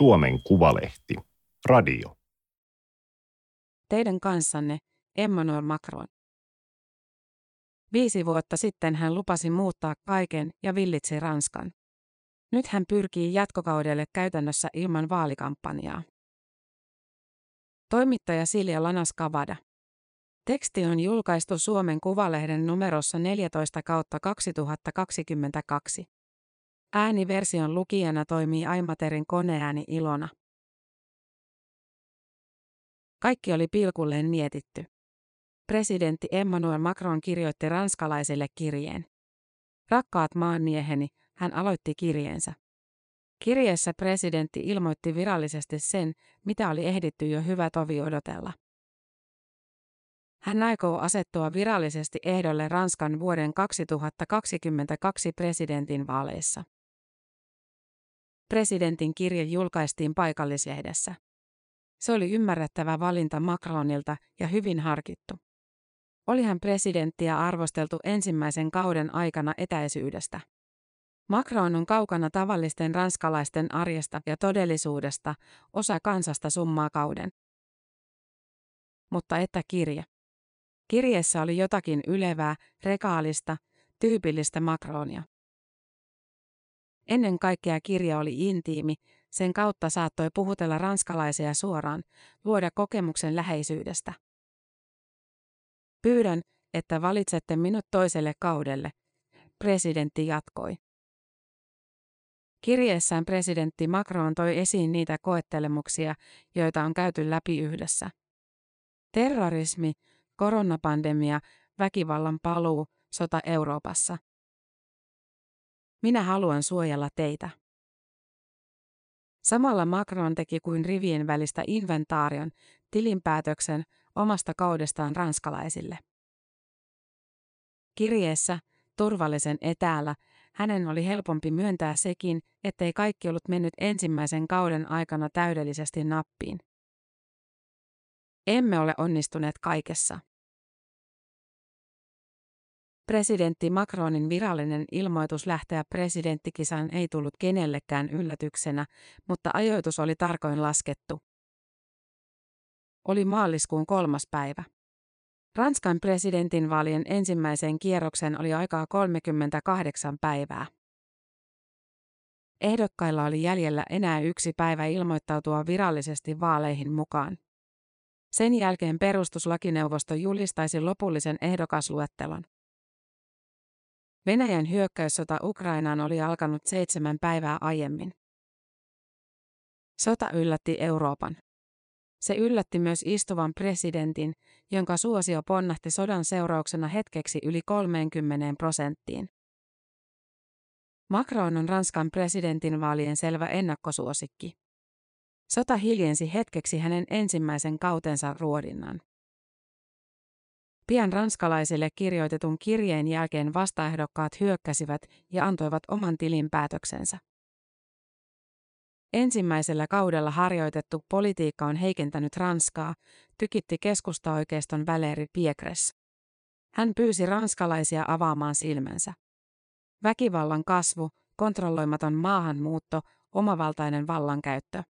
Suomen Kuvalehti. Radio. Teidän kanssanne Emmanuel Macron. Viisi vuotta sitten hän lupasi muuttaa kaiken ja villitsi Ranskan. Nyt hän pyrkii jatkokaudelle käytännössä ilman vaalikampanjaa. Toimittaja Silja Lanas Kavada. Teksti on julkaistu Suomen Kuvalehden numerossa 14 kautta 2022. Ääniversion lukijana toimii Aimaterin koneääni Ilona. Kaikki oli pilkulleen mietitty. Presidentti Emmanuel Macron kirjoitti ranskalaisille kirjeen. Rakkaat maanmieheni, hän aloitti kirjeensä. Kirjeessä presidentti ilmoitti virallisesti sen, mitä oli ehditty jo hyvä tovi odotella. Hän aikoo asettua virallisesti ehdolle Ranskan vuoden 2022 presidentin vaaleissa. Presidentin kirje julkaistiin paikallislehdessä. Se oli ymmärrettävä valinta Macronilta ja hyvin harkittu. Olihan presidenttiä arvosteltu ensimmäisen kauden aikana etäisyydestä. Macron on kaukana tavallisten ranskalaisten arjesta ja todellisuudesta, osa kansasta summaa kauden. Mutta että kirja. Kirjeessä oli jotakin ylevää, rekaalista, tyypillistä Macronia. Ennen kaikkea kirja oli intiimi, sen kautta saattoi puhutella ranskalaisia suoraan, luoda kokemuksen läheisyydestä. Pyydän, että valitsette minut toiselle kaudelle, presidentti jatkoi. Kirjeessään presidentti Macron toi esiin niitä koettelemuksia, joita on käyty läpi yhdessä. Terrorismi, koronapandemia, väkivallan paluu, sota Euroopassa. Minä haluan suojella teitä. Samalla Macron teki kuin rivien välistä inventaarion, tilinpäätöksen omasta kaudestaan ranskalaisille. Kirjeessä, turvallisen etäällä, hänen oli helpompi myöntää sekin, ettei kaikki ollut mennyt ensimmäisen kauden aikana täydellisesti nappiin. Emme ole onnistuneet kaikessa. Presidentti Macronin virallinen ilmoitus lähteä presidenttikisaan ei tullut kenellekään yllätyksenä, mutta ajoitus oli tarkoin laskettu. Oli maaliskuun kolmas päivä. Ranskan presidentinvaalien ensimmäiseen kierroksen oli aikaa 38 päivää. Ehdokkailla oli jäljellä enää yksi päivä ilmoittautua virallisesti vaaleihin mukaan. Sen jälkeen perustuslakineuvosto julistaisi lopullisen ehdokasluettelon. Venäjän hyökkäyssota Ukrainaan oli alkanut seitsemän päivää aiemmin. Sota yllätti Euroopan. Se yllätti myös istuvan presidentin, jonka suosio ponnahti sodan seurauksena hetkeksi yli 30 prosenttiin. Macron on Ranskan presidentinvaalien selvä ennakkosuosikki. Sota hiljensi hetkeksi hänen ensimmäisen kautensa ruodinnan. Pian ranskalaisille kirjoitetun kirjeen jälkeen vastaehdokkaat hyökkäsivät ja antoivat oman tilinpäätöksensä. Ensimmäisellä kaudella harjoitettu politiikka on heikentänyt Ranskaa, tykitti keskustaoikeiston Valéry Piekres. Hän pyysi ranskalaisia avaamaan silmänsä. Väkivallan kasvu, kontrolloimaton maahanmuutto, omavaltainen vallankäyttö.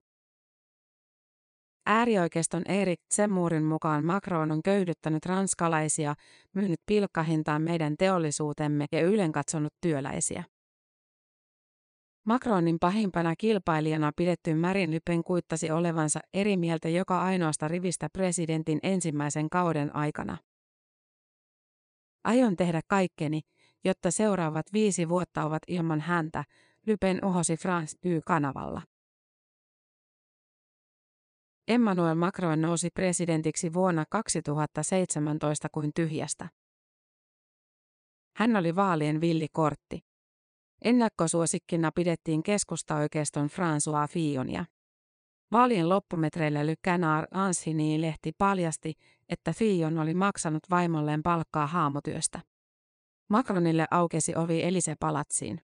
Äärioikeiston Erik Zemmurin mukaan Macron on köyhdyttänyt ranskalaisia, myynyt pilkkahintaan meidän teollisuutemme ja ylenkatsonut työläisiä. Macronin pahimpana kilpailijana pidetty Marin Lypen kuittasi olevansa eri mieltä joka ainoasta rivistä presidentin ensimmäisen kauden aikana. Aion tehdä kaikkeni, jotta seuraavat viisi vuotta ovat ilman häntä, Lypen uhosi France 2-kanavalla. Emmanuel Macron nousi presidentiksi vuonna 2017 kuin tyhjästä. Hän oli vaalien villikortti. Ennakkosuosikkina pidettiin keskustaoikeiston François Fillonia. Vaalien loppumetreillä Le Canard Ansini-lehti paljasti, että Fillon oli maksanut vaimolleen palkkaa haamotyöstä. Macronille aukesi ovi Elise Palatsiin.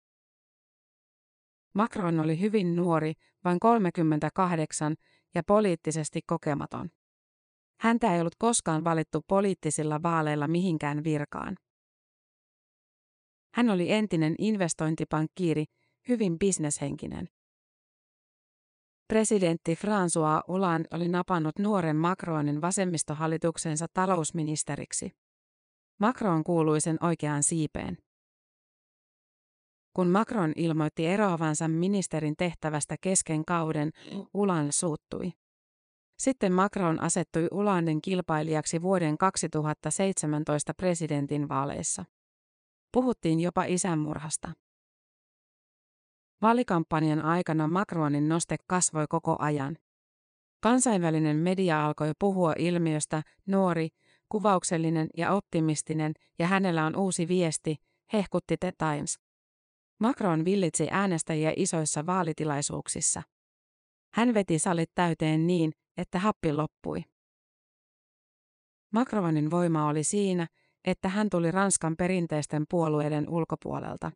Macron oli hyvin nuori, vain 38, ja poliittisesti kokematon. Häntä ei ollut koskaan valittu poliittisilla vaaleilla mihinkään virkaan. Hän oli entinen investointipankkiiri, hyvin bisneshenkinen. Presidentti François Hollande oli napannut nuoren Macronin vasemmistohallituksensa talousministeriksi. Macron kuului sen oikeaan siipeen. Kun Macron ilmoitti eroavansa ministerin tehtävästä kesken kauden, Ulan suuttui. Sitten Macron asettui Ulanden kilpailijaksi vuoden 2017 presidentin vaaleissa. Puhuttiin jopa isänmurhasta. Vaalikampanjan aikana Macronin noste kasvoi koko ajan. Kansainvälinen media alkoi puhua ilmiöstä nuori, kuvauksellinen ja optimistinen, ja hänellä on uusi viesti, hehkutti The Times. Macron villitsi äänestäjiä isoissa vaalitilaisuuksissa. Hän veti salit täyteen niin, että happi loppui. Macronin voima oli siinä, että hän tuli Ranskan perinteisten puolueiden ulkopuolelta.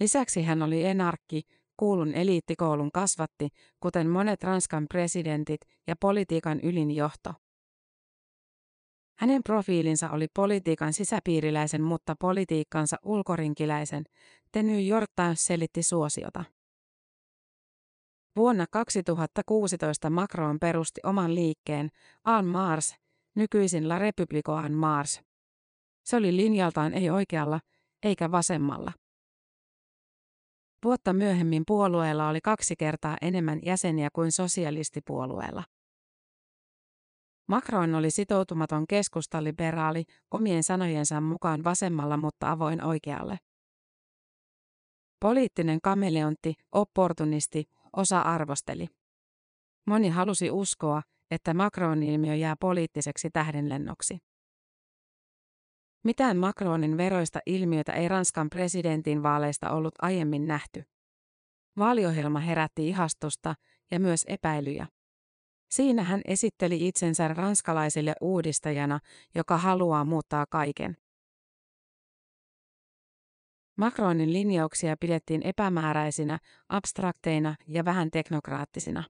Lisäksi hän oli enarkki, kuulun eliittikoulun kasvatti, kuten monet Ranskan presidentit ja politiikan ylin johto. Hänen profiilinsa oli politiikan sisäpiiriläisen, mutta politiikkansa ulkorinkiläisen, The New York Times selitti suosiota. Vuonna 2016 Macron perusti oman liikkeen En Mars, nykyisin La République En Mars. Se oli linjaltaan ei oikealla, eikä vasemmalla. Vuotta myöhemmin puolueella oli kaksi kertaa enemmän jäseniä kuin sosialistipuolueella. Macron oli sitoutumaton keskustaliberaali, omien sanojensa mukaan vasemmalla mutta avoin oikealle. Poliittinen kameleontti, opportunisti, osa arvosteli. Moni halusi uskoa, että Macron-ilmiö jää poliittiseksi tähdenlennoksi. Mitään Macronin veroista ilmiötä ei Ranskan presidentin vaaleista ollut aiemmin nähty. Vaaliohjelma herätti ihastusta ja myös epäilyjä. Siinä hän esitteli itsensä ranskalaisille uudistajana, joka haluaa muuttaa kaiken. Macronin linjauksia pidettiin epämääräisinä, abstrakteina ja vähän teknokraattisina.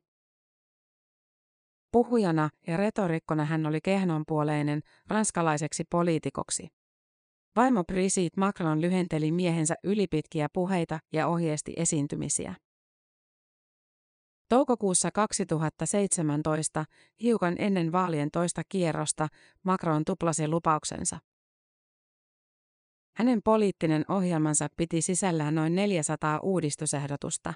Puhujana ja retorikkona hän oli kehnonpuoleinen ranskalaiseksi poliitikoksi. Vaimo Brigitte Macron lyhenteli miehensä ylipitkiä puheita ja ohjeisti esiintymisiä. Toukokuussa 2017, hiukan ennen vaalien toista kierrosta, Macron tuplasi lupauksensa. Hänen poliittinen ohjelmansa piti sisällään noin 400 uudistusehdotusta.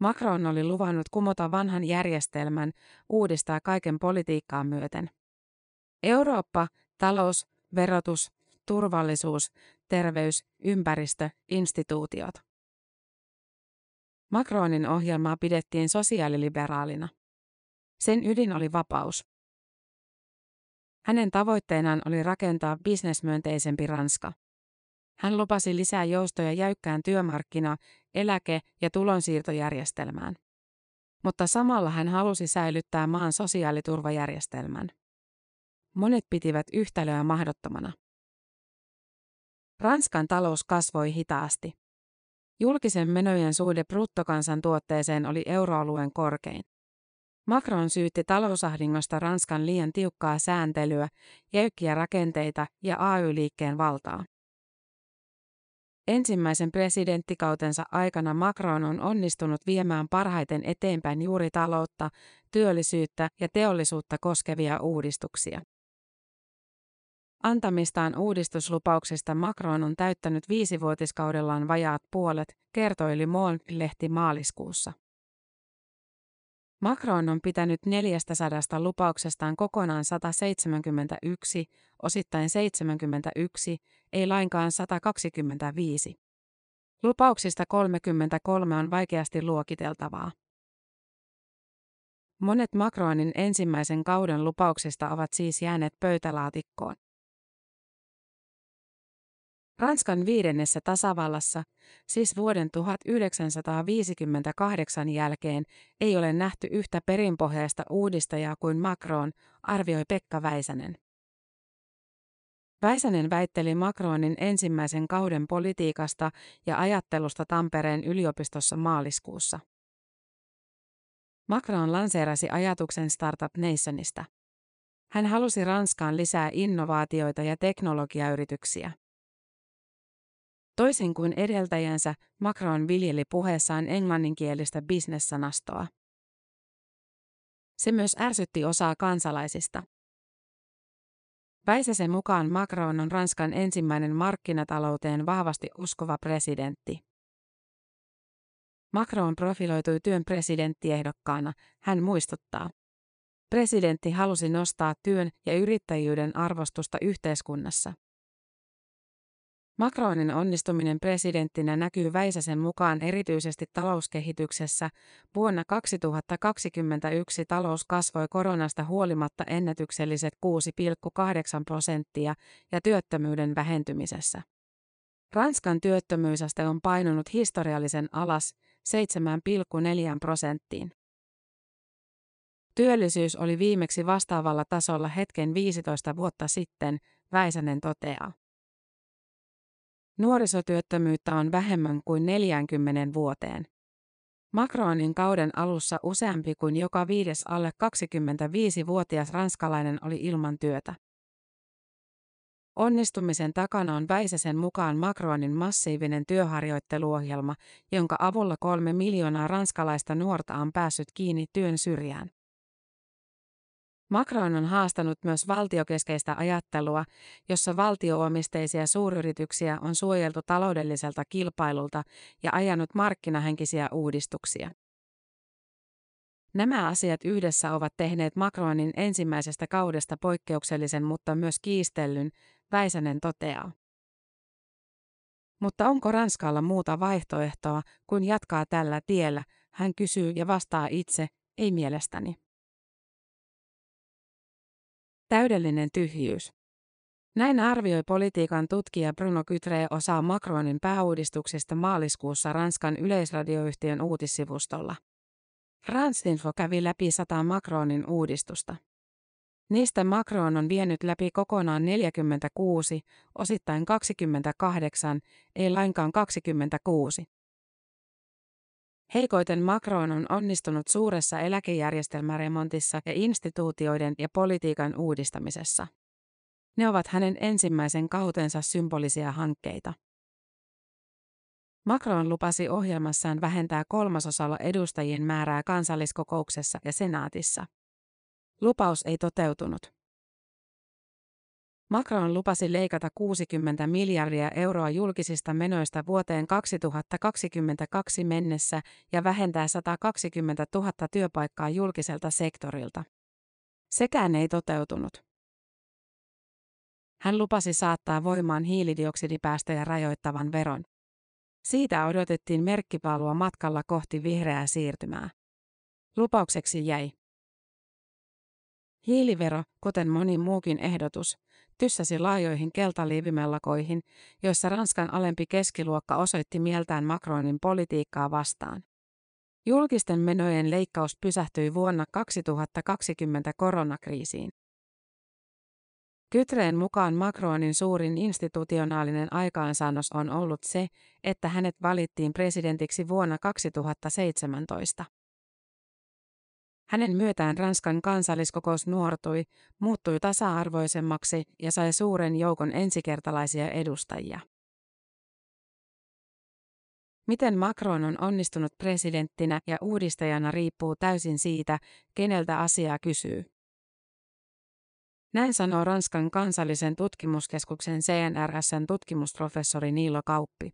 Macron oli luvannut kumota vanhan järjestelmän, uudistaa kaiken politiikkaa myöten. Eurooppa, talous, verotus, turvallisuus, terveys, ympäristö, instituutiot. Macronin ohjelmaa pidettiin sosiaaliliberaalina. Sen ydin oli vapaus. Hänen tavoitteenaan oli rakentaa bisnesmyönteisempi Ranska. Hän lupasi lisää joustoja jäykkään työmarkkina-, eläke- ja tulonsiirtojärjestelmään. Mutta samalla hän halusi säilyttää maan sosiaaliturvajärjestelmän. Monet pitivät yhtälöä mahdottomana. Ranskan talous kasvoi hitaasti. Julkisen menojen suhde bruttokansantuotteeseen oli euroalueen korkein. Macron syytti talousahdingosta Ranskan liian tiukkaa sääntelyä, jäykkiä rakenteita ja AY-liikkeen valtaa. Ensimmäisen presidenttikautensa aikana Macron on onnistunut viemään parhaiten eteenpäin juuri taloutta, työllisyyttä ja teollisuutta koskevia uudistuksia. Antamistaan uudistuslupauksista Macron on täyttänyt viisivuotiskaudellaan vajaat puolet, kertoi Le Monde-lehti maaliskuussa. Macron on pitänyt 400 lupauksestaan kokonaan 171, osittain 71, ei lainkaan 125. Lupauksista 33 on vaikeasti luokiteltavaa. Monet Macronin ensimmäisen kauden lupauksista ovat siis jääneet pöytälaatikkoon. Ranskan viidennessä tasavallassa, siis vuoden 1958 jälkeen, ei ole nähty yhtä perinpohjaista uudistajaa kuin Macron, arvioi Pekka Väisänen. Väisänen väitteli Macronin ensimmäisen kauden politiikasta ja ajattelusta Tampereen yliopistossa maaliskuussa. Macron lanseerasi ajatuksen Startup Nationista. Hän halusi Ranskaan lisää innovaatioita ja teknologiayrityksiä. Toisin kuin edeltäjänsä, Macron viljeli puheessaan englanninkielistä bisnessanastoa. Se myös ärsytti osaa kansalaisista. Väisäsen mukaan Macron on Ranskan ensimmäinen markkinatalouteen vahvasti uskova presidentti. Macron profiloitui työn presidenttiehdokkaana, hän muistuttaa. Presidentti halusi nostaa työn ja yrittäjyyden arvostusta yhteiskunnassa. Macronin onnistuminen presidenttinä näkyy Väisäsen mukaan erityisesti talouskehityksessä. Vuonna 2021 talous kasvoi koronasta huolimatta ennätykselliset 6,8 prosenttia ja työttömyyden vähentymisessä. Ranskan työttömyysaste on painunut historiallisen alas 7,4 prosenttiin. Työllisyys oli viimeksi vastaavalla tasolla hetken 15 vuotta sitten, Väisänen toteaa. Nuorisotyöttömyyttä on vähemmän kuin 40 vuoteen. Macronin kauden alussa useampi kuin joka viides alle 25-vuotias ranskalainen oli ilman työtä. Onnistumisen takana on Väisäsen mukaan Macronin massiivinen työharjoitteluohjelma, jonka avulla kolme miljoonaa ranskalaista nuorta on päässyt kiinni työn syrjään. Macron on haastanut myös valtiokeskeistä ajattelua, jossa valtioomisteisia suuryrityksiä on suojeltu taloudelliselta kilpailulta ja ajanut markkinahenkisiä uudistuksia. Nämä asiat yhdessä ovat tehneet Macronin ensimmäisestä kaudesta poikkeuksellisen, mutta myös kiistellyn, Väisänen toteaa. Mutta onko Ranskalla muuta vaihtoehtoa kuin jatkaa tällä tiellä, hän kysyy ja vastaa itse, ei mielestäni. Täydellinen tyhjyys. Näin arvioi politiikan tutkija Bruno Kytre osaa Macronin pääuudistuksista maaliskuussa Ranskan yleisradioyhtiön uutissivustolla. Ransinfo kävi läpi sata Macronin uudistusta. Niistä Macron on vienyt läpi kokonaan 46, osittain 28, ei lainkaan 26. Heikoiten Macron on onnistunut suuressa eläkejärjestelmäremontissa ja instituutioiden ja politiikan uudistamisessa. Ne ovat hänen ensimmäisen kautensa symbolisia hankkeita. Macron lupasi ohjelmassaan vähentää kolmasosalla edustajien määrää kansalliskokouksessa ja senaatissa. Lupaus ei toteutunut. Macron lupasi leikata 60 miljardia euroa julkisista menoista vuoteen 2022 mennessä ja vähentää 120 000 työpaikkaa julkiselta sektorilta. Sekään ei toteutunut. Hän lupasi saattaa voimaan hiilidioksidipäästöjä rajoittavan veron. Siitä odotettiin merkkipalua matkalla kohti vihreää siirtymää. Lupaukseksi jäi. Hiilivero, kuten moni muukin ehdotus, tyssäsi laajoihin keltaliivimellakoihin, joissa Ranskan alempi keskiluokka osoitti mieltään Macronin politiikkaa vastaan. Julkisten menojen leikkaus pysähtyi vuonna 2020 koronakriisiin. Kytreen mukaan Macronin suurin institutionaalinen aikaansaannos on ollut se, että hänet valittiin presidentiksi vuonna 2017. Hänen myötään Ranskan kansalliskokous nuortui, muuttui tasa-arvoisemmaksi ja sai suuren joukon ensikertalaisia edustajia. Miten Macron on onnistunut presidenttinä ja uudistajana riippuu täysin siitä, keneltä asiaa kysyy. Näin sanoo Ranskan kansallisen tutkimuskeskuksen CNRSn tutkimusprofessori Niilo Kauppi.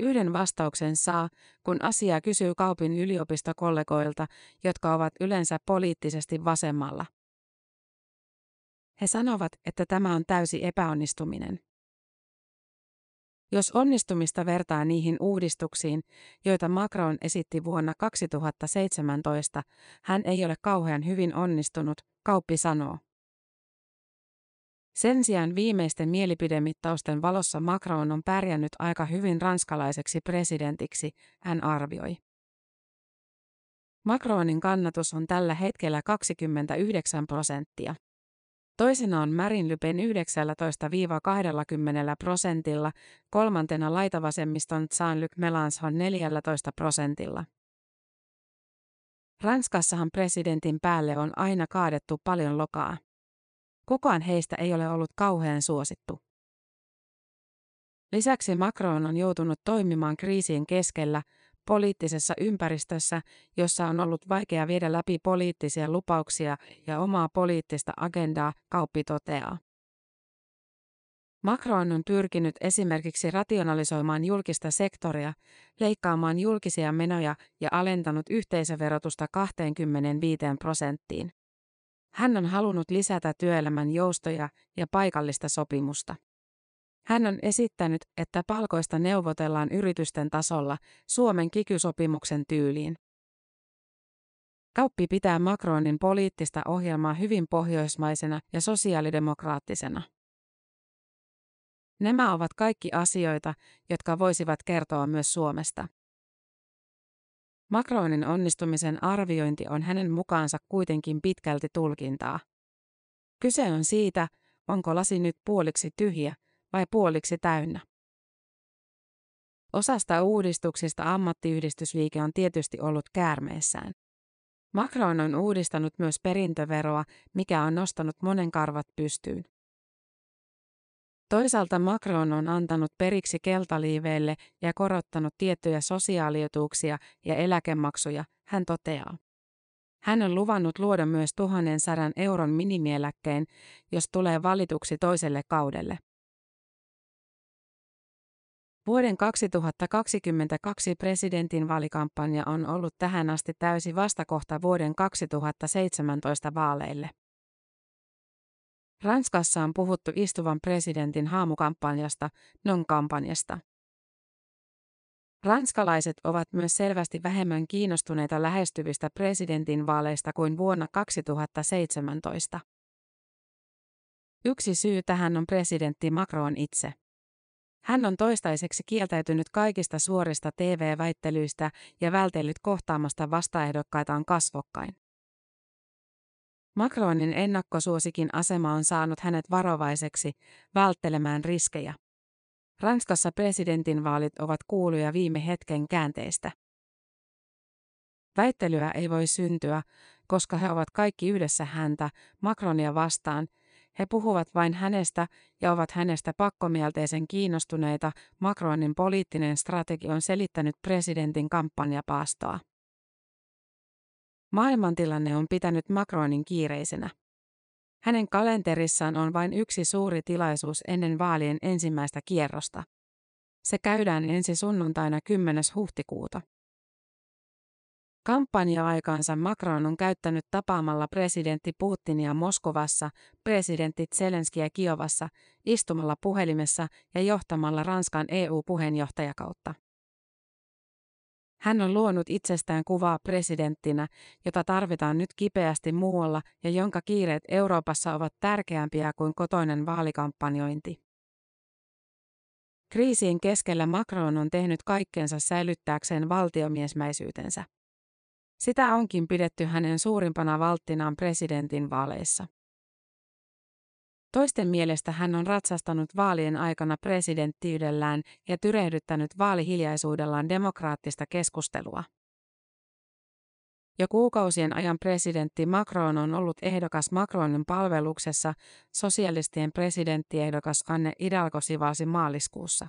Yhden vastauksen saa, kun asiaa kysyy kaupin yliopistokollegoilta, jotka ovat yleensä poliittisesti vasemmalla. He sanovat, että tämä on täysi epäonnistuminen. Jos onnistumista vertaa niihin uudistuksiin, joita Macron esitti vuonna 2017, hän ei ole kauhean hyvin onnistunut, kauppi sanoo. Sen sijaan viimeisten mielipidemittausten valossa Macron on pärjännyt aika hyvin ranskalaiseksi presidentiksi, hän arvioi. Macronin kannatus on tällä hetkellä 29 prosenttia. Toisena on Marin Le Pen 19-20 prosentilla, kolmantena laitavasemmiston Jean-Luc Mélenchon 14 prosentilla. Ranskassahan presidentin päälle on aina kaadettu paljon lokaa. Kukaan heistä ei ole ollut kauhean suosittu. Lisäksi Macron on joutunut toimimaan kriisien keskellä poliittisessa ympäristössä, jossa on ollut vaikea viedä läpi poliittisia lupauksia ja omaa poliittista agendaa, kauppi toteaa. Macron on pyrkinyt esimerkiksi rationalisoimaan julkista sektoria, leikkaamaan julkisia menoja ja alentanut yhteisöverotusta 25 prosenttiin. Hän on halunnut lisätä työelämän joustoja ja paikallista sopimusta. Hän on esittänyt, että palkoista neuvotellaan yritysten tasolla Suomen kikysopimuksen tyyliin. Kauppi pitää Macronin poliittista ohjelmaa hyvin pohjoismaisena ja sosiaalidemokraattisena. Nämä ovat kaikki asioita, jotka voisivat kertoa myös Suomesta. Macronin onnistumisen arviointi on hänen mukaansa kuitenkin pitkälti tulkintaa. Kyse on siitä, onko lasi nyt puoliksi tyhjä vai puoliksi täynnä. Osasta uudistuksista ammattiyhdistysliike on tietysti ollut käärmeessään. Macron on uudistanut myös perintöveroa, mikä on nostanut monen karvat pystyyn. Toisaalta Macron on antanut periksi keltaliiveille ja korottanut tiettyjä sosiaalietuuksia ja eläkemaksuja, hän toteaa. Hän on luvannut luoda myös 1100 euron minimieläkkeen, jos tulee valituksi toiselle kaudelle. Vuoden 2022 presidentin valikampanja on ollut tähän asti täysi vastakohta vuoden 2017 vaaleille. Ranskassa on puhuttu istuvan presidentin haamukampanjasta, non-kampanjasta. Ranskalaiset ovat myös selvästi vähemmän kiinnostuneita lähestyvistä presidentin vaaleista kuin vuonna 2017. Yksi syy tähän on presidentti Macron itse. Hän on toistaiseksi kieltäytynyt kaikista suorista TV-väittelyistä ja vältellyt kohtaamasta vastaehdokkaitaan kasvokkain. Macronin ennakkosuosikin asema on saanut hänet varovaiseksi, välttelemään riskejä. Ranskassa presidentinvaalit ovat kuuluja viime hetken käänteistä. Väittelyä ei voi syntyä, koska he ovat kaikki yhdessä häntä, Macronia vastaan, he puhuvat vain hänestä ja ovat hänestä pakkomielteisen kiinnostuneita. Macronin poliittinen strategia on selittänyt presidentin kampanjapaastoa. Maailmantilanne on pitänyt Macronin kiireisenä. Hänen kalenterissaan on vain yksi suuri tilaisuus ennen vaalien ensimmäistä kierrosta. Se käydään ensi sunnuntaina 10. huhtikuuta. Kampanja-aikaansa Macron on käyttänyt tapaamalla presidentti Putinia Moskovassa, presidentti Zelenskiä Kiovassa, istumalla puhelimessa ja johtamalla Ranskan EU-puheenjohtajakautta. Hän on luonut itsestään kuvaa presidenttinä, jota tarvitaan nyt kipeästi muualla ja jonka kiireet Euroopassa ovat tärkeämpiä kuin kotoinen vaalikampanjointi. Kriisien keskellä Macron on tehnyt kaikkensa säilyttääkseen valtiomiesmäisyytensä. Sitä onkin pidetty hänen suurimpana valttinaan presidentin vaaleissa. Toisten mielestä hän on ratsastanut vaalien aikana presidenttiydellään ja tyrehdyttänyt vaalihiljaisuudellaan demokraattista keskustelua. Jo kuukausien ajan presidentti Macron on ollut ehdokas Macronin palveluksessa, sosialistien presidenttiehdokas Anne Hidalgo sivasi maaliskuussa.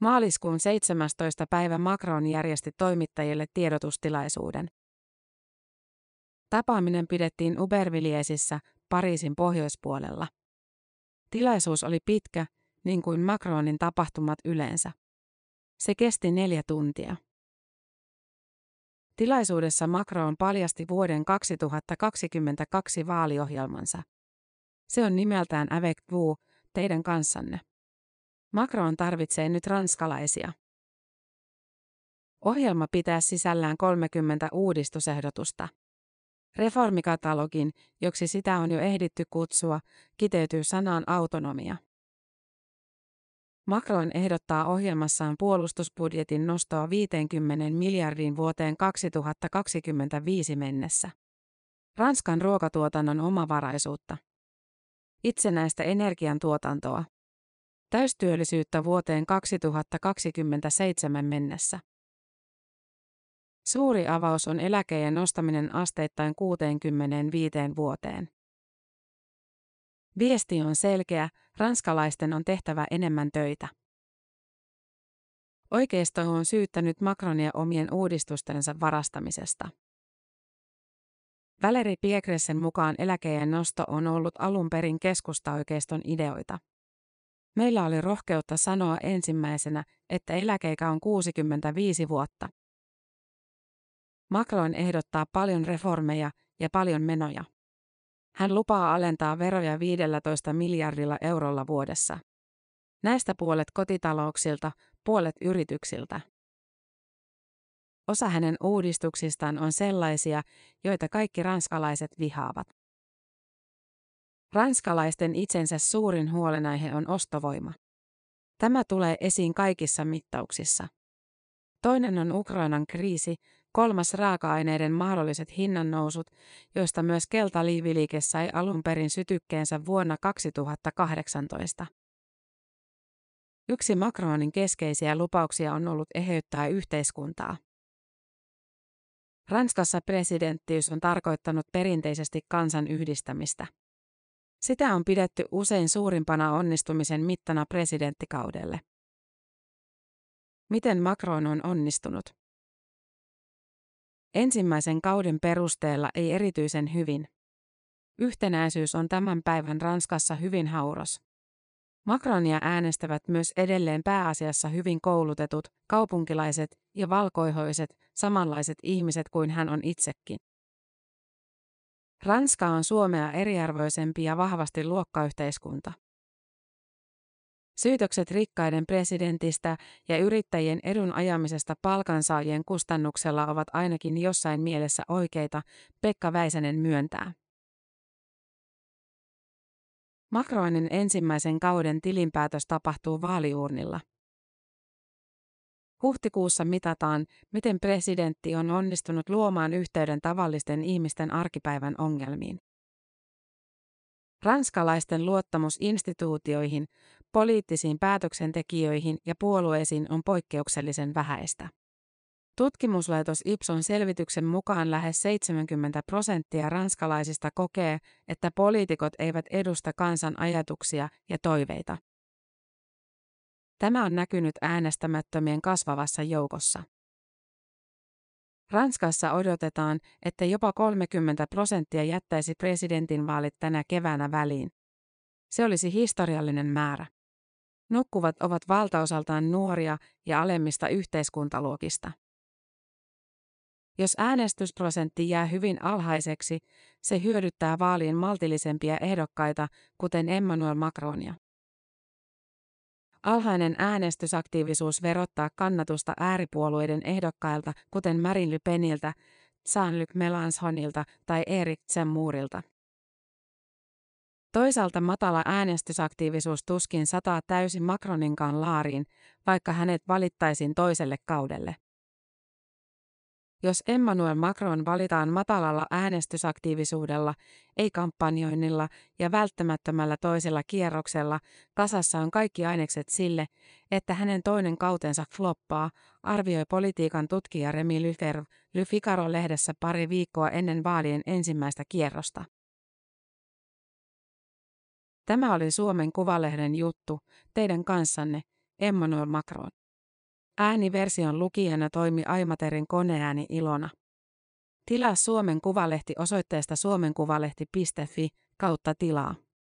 Maaliskuun 17. päivä Macron järjesti toimittajille tiedotustilaisuuden. Tapaaminen pidettiin Ubervilliesissä, Pariisin pohjoispuolella. Tilaisuus oli pitkä, niin kuin Macronin tapahtumat yleensä. Se kesti neljä tuntia. Tilaisuudessa Macron paljasti vuoden 2022 vaaliohjelmansa. Se on nimeltään Avec vous, teidän kanssanne. Macron tarvitsee nyt ranskalaisia. Ohjelma pitää sisällään 30 uudistusehdotusta. Reformikatalogin, joksi sitä on jo ehditty kutsua, kiteytyy sanaan autonomia. Macron ehdottaa ohjelmassaan puolustusbudjetin nostoa 50 miljardin vuoteen 2025 mennessä. Ranskan ruokatuotannon omavaraisuutta. Itsenäistä energiantuotantoa. Täystyöllisyyttä vuoteen 2027 mennessä. Suuri avaus on eläkeen nostaminen asteittain 65 vuoteen. Viesti on selkeä, ranskalaisten on tehtävä enemmän töitä. Oikeisto on syyttänyt Macronia omien uudistustensa varastamisesta. Valeri Piekressen mukaan eläkejen nosto on ollut alun perin keskustaoikeiston ideoita. Meillä oli rohkeutta sanoa ensimmäisenä, että eläkeikä on 65 vuotta. Macron ehdottaa paljon reformeja ja paljon menoja. Hän lupaa alentaa veroja 15 miljardilla eurolla vuodessa. Näistä puolet kotitalouksilta, puolet yrityksiltä. Osa hänen uudistuksistaan on sellaisia, joita kaikki ranskalaiset vihaavat. Ranskalaisten itsensä suurin huolenaihe on ostovoima. Tämä tulee esiin kaikissa mittauksissa. Toinen on Ukrainan kriisi, kolmas raaka-aineiden mahdolliset hinnannousut, joista myös keltaliiviliike sai alun perin sytykkeensä vuonna 2018. Yksi Macronin keskeisiä lupauksia on ollut eheyttää yhteiskuntaa. Ranskassa presidenttiys on tarkoittanut perinteisesti kansan yhdistämistä. Sitä on pidetty usein suurimpana onnistumisen mittana presidenttikaudelle. Miten Macron on onnistunut? Ensimmäisen kauden perusteella ei erityisen hyvin. Yhtenäisyys on tämän päivän Ranskassa hyvin hauras. Macronia äänestävät myös edelleen pääasiassa hyvin koulutetut, kaupunkilaiset ja valkoihoiset, samanlaiset ihmiset kuin hän on itsekin. Ranska on Suomea eriarvoisempi ja vahvasti luokkayhteiskunta. Syytökset rikkaiden presidentistä ja yrittäjien edun ajamisesta palkansaajien kustannuksella ovat ainakin jossain mielessä oikeita, Pekka Väisänen myöntää. Macronin ensimmäisen kauden tilinpäätös tapahtuu vaaliurnilla. Huhtikuussa mitataan, miten presidentti on onnistunut luomaan yhteyden tavallisten ihmisten arkipäivän ongelmiin. Ranskalaisten luottamus instituutioihin, poliittisiin päätöksentekijöihin ja puolueisiin on poikkeuksellisen vähäistä. Tutkimuslaitos Ipson selvityksen mukaan lähes 70 prosenttia ranskalaisista kokee, että poliitikot eivät edusta kansan ajatuksia ja toiveita. Tämä on näkynyt äänestämättömien kasvavassa joukossa. Ranskassa odotetaan, että jopa 30 prosenttia jättäisi presidentinvaalit tänä keväänä väliin. Se olisi historiallinen määrä. Nukkuvat ovat valtaosaltaan nuoria ja alemmista yhteiskuntaluokista. Jos äänestysprosentti jää hyvin alhaiseksi, se hyödyttää vaalien maltillisempia ehdokkaita, kuten Emmanuel Macronia. Alhainen äänestysaktiivisuus verottaa kannatusta ääripuolueiden ehdokkailta, kuten Marine Le Peniltä, Jean-Luc Mélenchonilta tai Eric Zemmourilta. Toisaalta matala äänestysaktiivisuus tuskin sataa täysin Macroninkaan laariin, vaikka hänet valittaisiin toiselle kaudelle. Jos Emmanuel Macron valitaan matalalla äänestysaktiivisuudella, ei kampanjoinnilla ja välttämättömällä toisella kierroksella, kasassa on kaikki ainekset sille, että hänen toinen kautensa floppaa, arvioi politiikan tutkija Remi Lyfer Le Figaro-lehdessä pari viikkoa ennen vaalien ensimmäistä kierrosta. Tämä oli Suomen Kuvalehden juttu, teidän kanssanne, Emmanuel Macron. Ääniversion lukijana toimi Aimaterin koneääni Ilona. Tilaa Suomen Kuvalehti osoitteesta suomenkuvalehti.fi kautta tilaa.